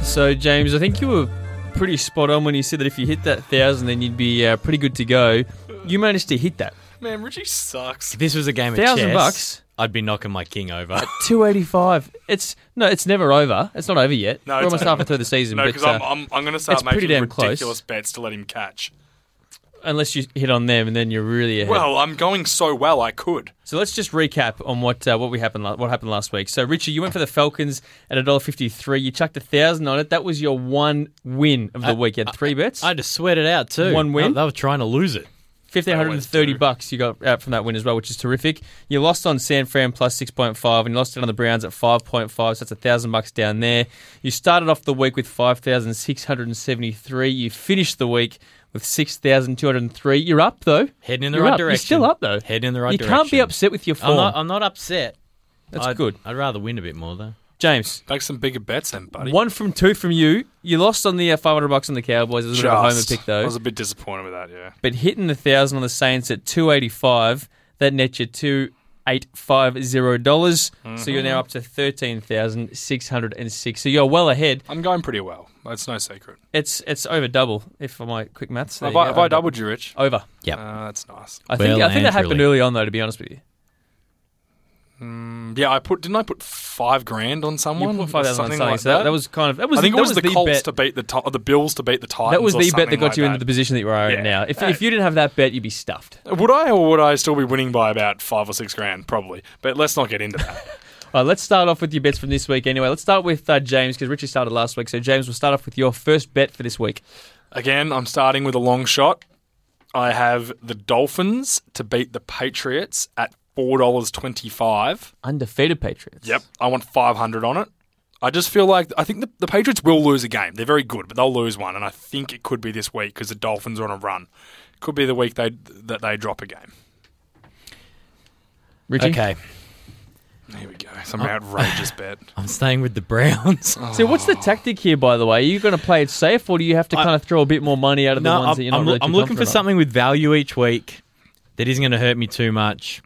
So, James, I think you were pretty spot on when you said that if you hit that thousand, then you'd be uh, pretty good to go. You managed to hit that. Man, Richie sucks. If this was a game of Thousand chess, bucks? I'd be knocking my king over. Two eighty five. It's no, it's never over. It's not over yet. No, We're it's almost over. halfway through the season. No, because uh, I'm, I'm, I'm going to start it's pretty making damn close. bets to let him catch. Unless you hit on them, and then you're really ahead. Well, I'm going so well, I could. So let's just recap on what uh, what we happened what happened last week. So Richie, you went for the Falcons at $1.53. You chucked a thousand on it. That was your one win of the week. You had three bets. I had to sweat it out too. One win? They, they were trying to lose it. Fifteen hundred and thirty always bucks you got out from that win as well, which is terrific. You lost on San Fran plus six point five, and you lost it on the Browns at five point five. So that's a thousand bucks down there. You started off the week with five thousand six hundred and seventy three. You finished the week with six thousand two hundred and three. You're up though. Heading in the You're right up. direction. You're still up though. Heading in the right you direction. You can't be upset with your form. I'm not, I'm not upset. That's I'd, good. I'd rather win a bit more though. James, Make some bigger bets then, buddy. one from two from you. You lost on the uh, five hundred bucks on the Cowboys. It was a bit of a homer Just. pick I was a bit disappointed with that, yeah. but hitting the thousand on the Saints at two eighty five, that nets you two eight five zero dollars. So you're now up to thirteen thousand six hundred and six. So you're well ahead. I'm going pretty well. That's no secret. It's it's over double. If my quick maths, there Have you I, have I doubled you, Rich? Over. Yeah, Uh, that's nice. I think Well I think that happened truly. early on though. To be honest with you, Mm, Yeah, I put. Didn't I put five grand on you someone? put five thousand on Something like so that, that was kind of that was I think that it was, was the, the Colts bet. to beat the or the Bills to beat the Titans. that was the bet that got like you into the position that you are in Yeah. now. If, if you didn't have that bet, you'd be stuffed. Would I, or would I still be winning by about five or six grand? Probably. But let's not get into that. All right, let's start off with your bets from this week. Anyway, let's start with uh, James because Richie started last week. So James, we'll start off with your first bet for this week. Again, I'm starting with a long shot. I have the Dolphins to beat the Patriots at four dollars twenty-five. Undefeated Patriots. Yep, I want five hundred on it. I just feel like I think the, the Patriots will lose a game. They're very good, but they'll lose one, and I think it could be this week because the Dolphins are on a run. Could be the week they that they drop a game. Richie? Okay, Here we go. Some outrageous bet. I'm staying with the Browns. So what's the oh. tactic here, by the way? Are you going to play it safe, or do you have to I- kind of throw a bit more money out of the no, ones I'm, that you're not I'm, really I'm looking for something with value each week that isn't going to hurt me too much.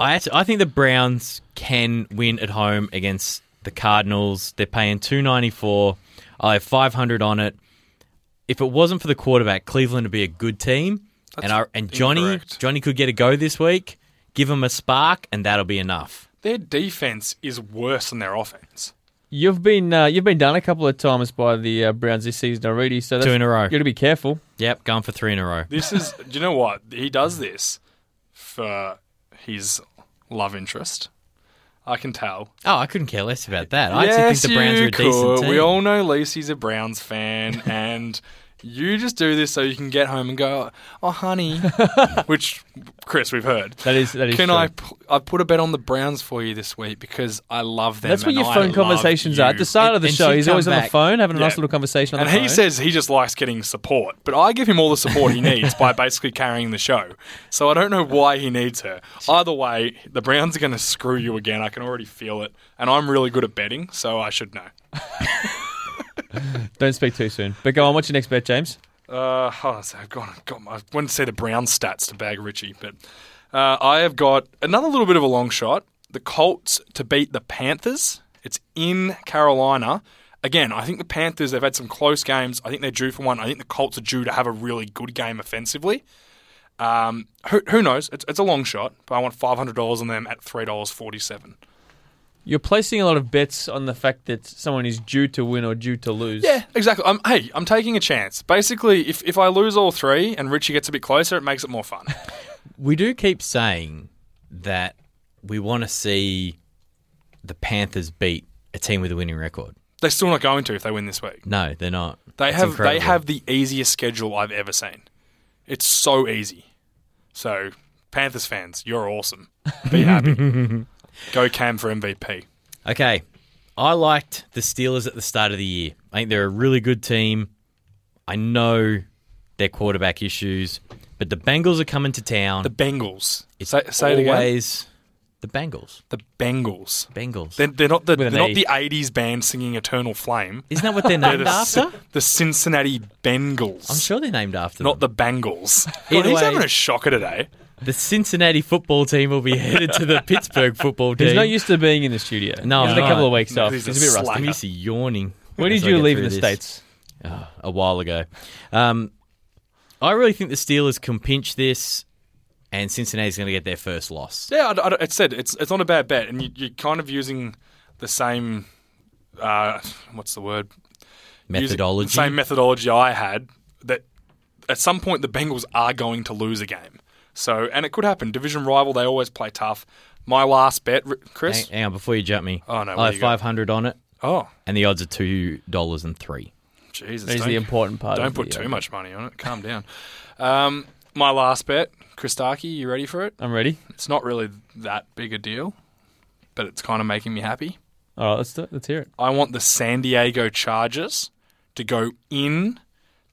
I actually, I think the Browns can win at home against the Cardinals. They're paying two ninety four. I have five hundred on it. If it wasn't for the quarterback, Cleveland would be a good team. That's and I, and Johnny incorrect. Johnny could get a go this week. Give him a spark, and that'll be enough. Their defense is worse than their offense. You've been uh, you've been done a couple of times by the uh, Browns this season already, so that's, Two in a row. You got to be careful. Yep, going for three in a row. This is. do you know what he does this for? His love interest. I can tell. Oh, I couldn't care less about that. I yes, actually think the Browns are a decent could. team. We all know Lucy's a Browns fan, and you just do this so you can get home and go, "Oh, honey," which Chris, we've heard. That is that is Can true. I? P- I put a bet on the Browns for you this week because I love them. That's what and your I phone love conversations are. At the start of the show, he's always come on the phone having a nice little conversation on And the he phone. says he just likes getting support, but I give him all the support he needs by basically carrying the show. So I don't know why he needs her. Either way, the Browns are going to screw you again. I can already feel it, and I'm really good at betting, so I should know. Don't speak too soon. But go on, what's your next bet, James? Uh, a sec. I've got, got my, I to say the Brown stats to bag Richie, but uh, I have got another little bit of a long shot. The Colts to beat the Panthers. It's in Carolina. Again, I think the Panthers, they've had some close games. I think they're due for one. I think the Colts are due to have a really good game offensively. Um, who, who knows? It's, it's a long shot, but I want $500 on them at $3.47. You're placing a lot of bets on the fact that someone is due to win or due to lose. Yeah, exactly. I'm, hey, I'm taking a chance. Basically, if, if I lose all three and Richie gets a bit closer, it makes it more fun. We do keep saying that we want to see the Panthers beat a team with a winning record. They're still not going to if they win this week. No, they're not. They It's have incredible. they have the easiest schedule I've ever seen. It's so easy. So Panthers fans, you're awesome. Be happy. Go Cam for MVP. Okay, I liked the Steelers at the start of the year. I think they're a really good team. I know their quarterback issues, but the Bengals are coming to town. The Bengals. it's say, say it again. the Bengals. The Bengals. Bengals. They're, they're not the they're not the '80s band singing "Eternal Flame." Isn't that what they're They're named the, after? The Cincinnati Bengals. I'm sure they're named after Not them. the Bengals. Either God, he's way- having a shocker today. The Cincinnati football team will be headed to the Pittsburgh football team. He's not used to being in the studio. No, he's I'm a couple of weeks No, off. he's He's, a a bit rusty. I'm used to yawning. When did you leave in the this. states? Oh, a while ago. Um, I really think the Steelers can pinch this, and Cincinnati's going to get their first loss. Yeah, I, I, it said it's it's not a bad bet, and you, you're kind of using the same. Uh, what's the word? Methodology. the same methodology I had. That at some point the Bengals are going to lose a game. So, and it could happen. Division rival, they always play tough. My last bet, Chris. hang, hang on, before you jump me. Oh, no, I have you 500 on it, Oh, and the odds are $2.03. Jesus! That is the important part. Don't of put the, uh, too much money on it. Calm down. Um, my last bet, Christaki. You ready for it? I'm ready. It's not really that big a deal, but it's kind of making me happy. All right, let's do, it. let's hear it. I want the San Diego Chargers to go in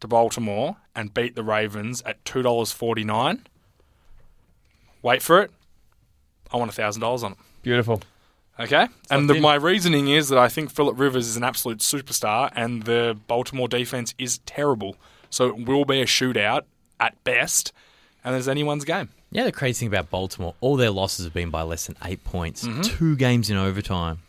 to Baltimore and beat the Ravens at two dollars forty nine. Wait for it. I want thousand dollars on it. Beautiful. Okay, and the, my reasoning is that I think Philip Rivers is an absolute superstar, and the Baltimore defense is terrible. So it will be a shootout at best, and there's anyone's game. Yeah, the crazy thing about Baltimore, all their losses have been by less than eight points. Mm-hmm. Two games in overtime.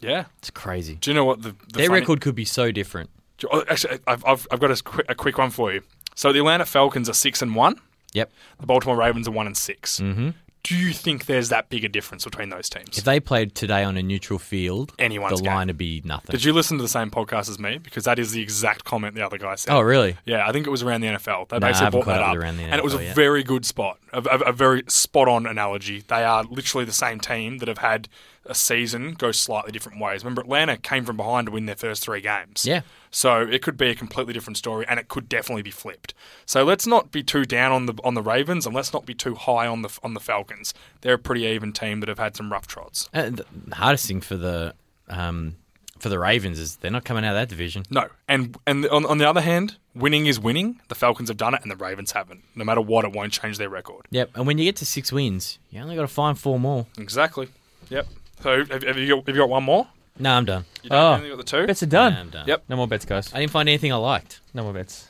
Yeah. It's crazy. Do you know what the, the Their funny- record could be so different. Oh, Actually, I've, I've, I've got a quick, a quick one for you. So the Atlanta Falcons are six and one. Yep. The Baltimore Ravens are one and 6 Mm-hmm. Do you think there's that big a difference between those teams? If they played today on a neutral field, Anyone's the game. line would be nothing. Did you listen to the same podcast as me? Because that is the exact comment the other guy said. Oh, really? Yeah, I think it was around the NFL. They No, I basically haven't brought caught that up up, with around the and it was a NFL yet. very good spot, a, a, a very spot on analogy. They are literally the same team that have had a season go slightly different ways. Remember, Atlanta came from behind to win their first three games. Yeah. So it could be a completely different story, and it could definitely be flipped. So let's not be too down on the on the Ravens, and let's not be too high on the on the Falcons. They're a pretty even team that have had some rough trots. And the hardest thing for the um, for the Ravens is they're not coming out of that division. No, and and on, on the other hand, winning is winning. The Falcons have done it, and the Ravens haven't. No matter what, it won't change their record. Yep. And when you get to six wins, you only got to find four more. Exactly. Yep. So have, have you got, have you got one more? No, I'm done. You don't, Oh. you only got the two. Bets are done. Yeah, I'm done. Yep. No more bets, guys. I didn't find anything I liked. No more bets.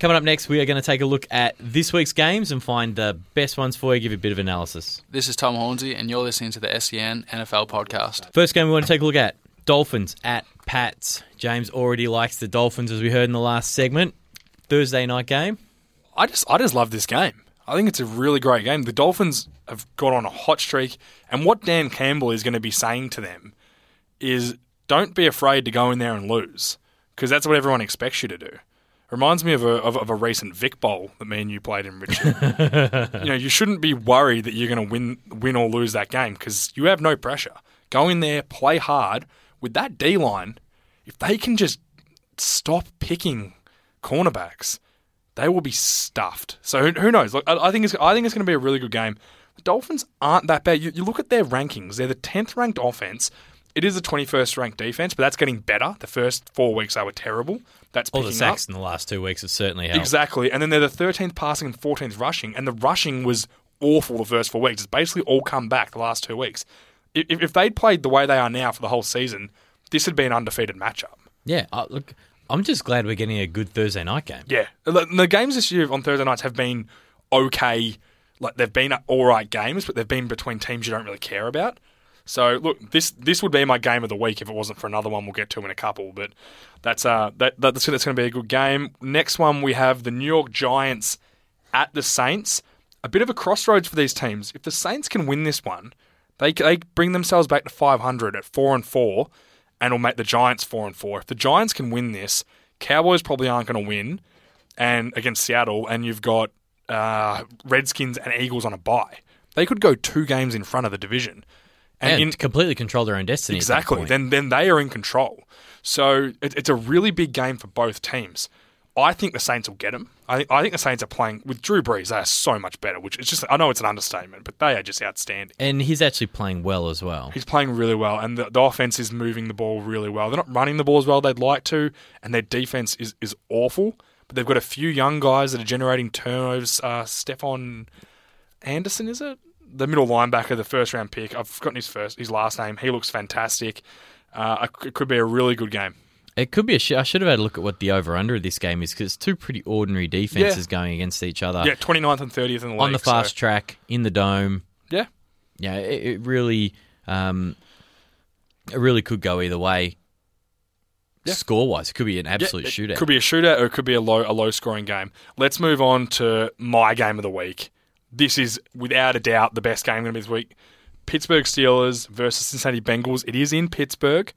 Coming up next, we are going to take a look at this week's games and find the best ones for you, give you a bit of analysis. This is Tom Hornsey, and you're listening to the SEN NFL podcast. First game we want to take a look at Dolphins at Pats. James already likes the Dolphins, as we heard in the last segment. Thursday night game. I just I just love this game. I think it's a really great game. The Dolphins have got on a hot streak, and what Dan Campbell is going to be saying to them is don't be afraid to go in there and lose because that's what everyone expects you to do. Reminds me of a of, of a recent Vic Bowl that me and you played in Richmond. you know, you shouldn't be worried that you're going to win win or lose that game because you have no pressure. Go in there, play hard with that D line. If they can just stop picking cornerbacks, they will be stuffed. So who, who knows? Look, I, I think it's I think it's going to be a really good game. The Dolphins aren't that bad. You, you look at their rankings; they're the tenth ranked offense. It is the twenty first ranked defense, but that's getting better. The first four weeks they were terrible. That's All picking the sacks up. in the last two weeks have certainly helped. Exactly, and then they're the thirteenth passing and fourteenth rushing, and the rushing was awful the first four weeks. It's basically all come back the last two weeks. If, if they'd played the way they are now for the whole season, this would be an undefeated matchup. Yeah, uh, look, I'm just glad we're getting a good Thursday night game. Yeah, the, games this year on Thursday nights have been okay. Like they've been all right games, but they've been between teams you don't really care about. So look, this this would be my game of the week if it wasn't for another one we'll get to in a couple. But that's uh that, that's that's going to be a good game. Next one we have the New York Giants at the Saints. A bit of a crossroads for these teams. If the Saints can win this one, they they bring themselves back to 500 at four and four, and will make the Giants four and four. If the Giants can win this, Cowboys probably aren't going to win, and against Seattle, and you've got uh, Redskins and Eagles on a bye. They could go two games in front of the division, And, in- completely control their own destiny. Exactly. Then then they are in control. So it, it's a really big game for both teams. I think the Saints will get him. I think I think the Saints are playing with Drew Brees. They are so much better. Which is just I know it's an understatement, but they are just outstanding. and he's actually playing well as well. He's playing really well, and the, the offense is moving the ball really well. They're not running the ball as well they'd like to, and their defense is, is awful. But they've got a few young guys that are generating turnovers. Uh, Stefan Anderson, is it? The middle linebacker, the first round pick. I've forgotten his first, his last name. He looks fantastic. Uh, it could be a really good game. It could be a. Sh- I should have had a look at what the over under of this game is because it's two pretty ordinary defenses going against each other. yeah, 29th and 30th in the league. on the fast so- track in the dome. yeah, Yeah, it, it really, um, it really could go either way. Yeah. Score wise, it could be an absolute Yeah, it shootout. Could be a shootout or it could be a low a low scoring game. Let's move on to my game of the week. This is without a doubt the best game going to be this week. Pittsburgh Steelers versus Cincinnati Bengals. It is in Pittsburgh.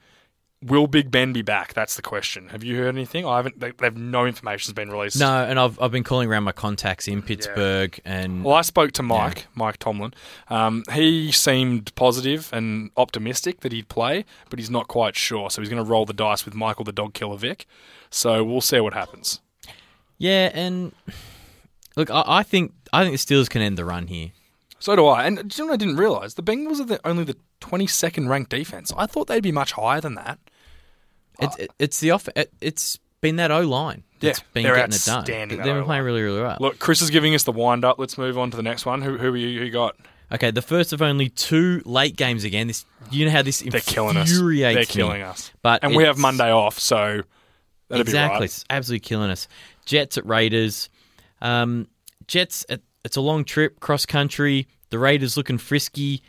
Will Big Ben be back? That's the question. Have you heard anything? I haven't. They, have no information's been released. no, and I've I've been calling around my contacts in Pittsburgh, and Well, I spoke to Mike, Mike Tomlin. Um, he seemed positive and optimistic that he'd play, but he's not quite sure. So he's going to roll the dice with Michael the Dog Killer Vick. So we'll see what happens. yeah, and look, I, I think I think the Steelers can end the run here. So do I. And do you know what I didn't realise? The Bengals are the, only the 22nd ranked defense. I thought they'd be much higher than that. It's it, it's the off. It, it's been that O line. Yeah, that's been they're getting it done. They've been playing really really well. Look, Chris is giving us the wind up. Let's move on to the next one. Who, who you, who got? Okay, the first of only two late games again. This you know how this They're killing us. They're me. killing us. But and we have Monday off, so that'd exactly, be right. it's absolutely killing us. Jets at Raiders. Um, Jets. At, it's a long trip cross country. The Raiders looking frisky,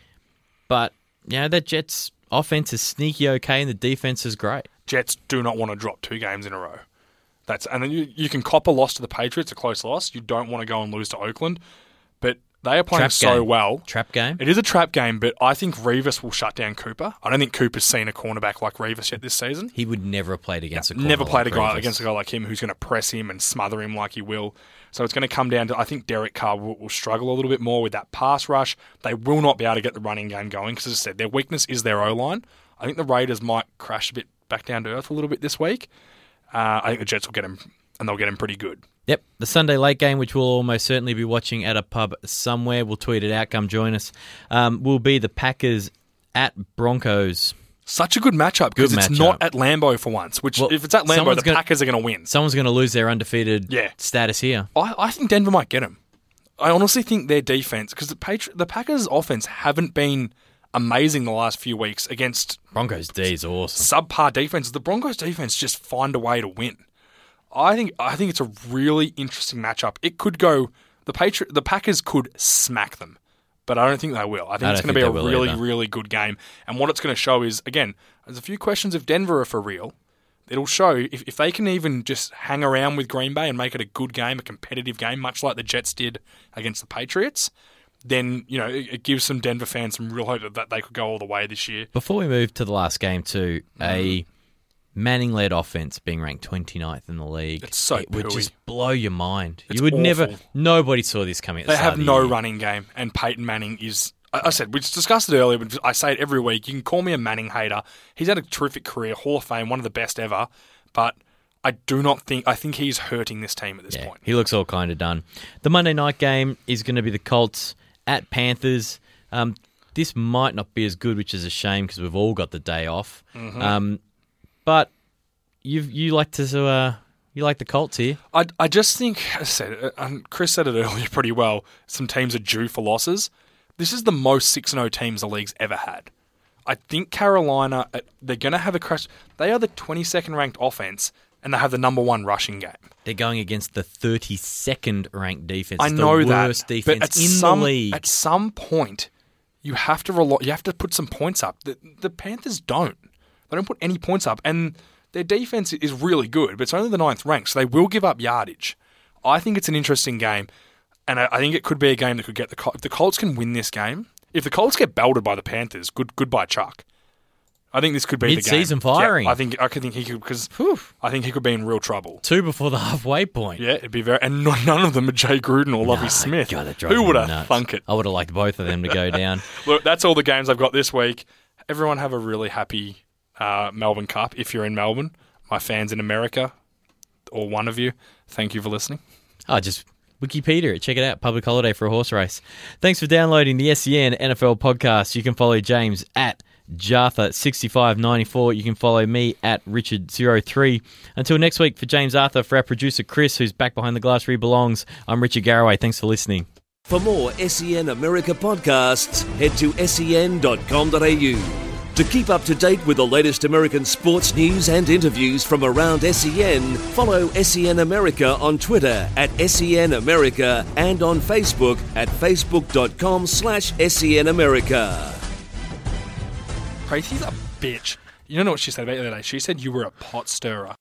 but you know that Jets offense is sneaky okay, and the defense is great. Jets do not want to drop two games in a row. That's and then you, you can cop a loss to the Patriots, a close loss. You don't want to go and lose to Oakland, but they are playing Trap so game. well. Trap game. It is a trap game, but I think Revis will shut down Cooper. I don't think Cooper's seen a cornerback like Revis yet this season. He would never have played against a corner Never played like a guy Revis. against a guy like him who's going to press him and smother him like he will. So it's going to come down to I think Derek Carr will, will struggle a little bit more with that pass rush. They will not be able to get the running game going because, as I said, their weakness is their O line. I think the Raiders might crash a bit back down to earth a little bit this week. Uh, I think the Jets will get him, and they'll get him pretty good. Yep, the Sunday late game, which we'll almost certainly be watching at a pub somewhere. We'll tweet it out. Come join us. Um, will be the Packers at Broncos. Such a good matchup because it's matchup. not at Lambeau for once. Which, Well, if it's at Lambeau, the gonna- Packers are going to win. Someone's going to lose their undefeated Yeah. status here. I, I think Denver might get him. I honestly think their defense because the Patri- the Packers' offense haven't been amazing the last few weeks against Broncos D is awesome. subpar defenses. The Broncos' defense just find a way to win. I think I think it's a really interesting matchup. It could go the Patri- the Packers could smack them, but I don't think they will. I think I it's going to be a think they will really either. really good game. And what it's going to show is again, there's a few questions if Denver are for real. It'll show if, if they can even just hang around with Green Bay and make it a good game, a competitive game, much like the Jets did against the Patriots. Then you know it, it gives some Denver fans some real hope that- that they could go all the way this year. Before we move to the last game, too, a Mm. Manning led offense being ranked 29th in the league. It's so It would pooey. just blow your mind. It's you would never, nobody saw this coming at the They start have the no running game, and Peyton Manning is. I I said we discussed it earlier, but I say it every week. You can call me a Manning hater. He's had a terrific career, Hall of Fame, one of the best ever. But I do not think. I think he's hurting this team at this Yeah, point. he looks all kind of done. The Monday night game is going to be the Colts at Panthers. Um, this might not be as good, which is a shame because we've all got the day off. Mm-hmm. Um, but you you like to uh, you like the Colts here. I, I just think, I said, uh, and Chris said it earlier pretty well. Some teams are due for losses. This is the most six and zero teams the league's ever had. I think Carolina uh, they're going to have a crash. They are the twenty second ranked offense, and they have the number one rushing game. They're going against the 32nd ranked defense. I It's know the that, worst but defense at in some the league. at some point, you have to rely, you have to put some points up. The, the Panthers don't. They don't put any points up, and their defense is really good, but it's only the ninth rank, so they will give up yardage. I think it's an interesting game, and I, I think it could be a game that could get the Col- if the Colts can win this game. If the Colts get belted by the Panthers, good goodbye Chuck. I think this could be the game. Mid-season firing. Yeah, I think I could think he could because I think he could be in real trouble. Two before the halfway point. Yeah, it'd be very, and no- none of them are Jay Gruden or Lovie Oh, Smith. God, Who would have thunk it? I would have liked both of them to go down. Look, that's all the games I've got this week. Everyone have a really happy uh, Melbourne Cup if you're in Melbourne. My fans in America, or one of you, thank you for listening. Oh, just Wikipedia it. Check it out. Public holiday for a horse race. Thanks for downloading the SEN NFL podcast. You can follow James at Jartha6594. You can follow me at Richard03. Until next week, for James Arthur, for our producer Chris, who's back behind the glass where he belongs, I'm Richard Garraway. Thanks for listening. For more SEN America podcasts, head to sen.com.au. To keep up to date with the latest American sports news and interviews from around SEN, follow SEN America on Twitter at SEN America and on Facebook at facebook.com slash SEN America. Crazy's a bitch. You know what she said about you the other day. She said you were a pot stirrer.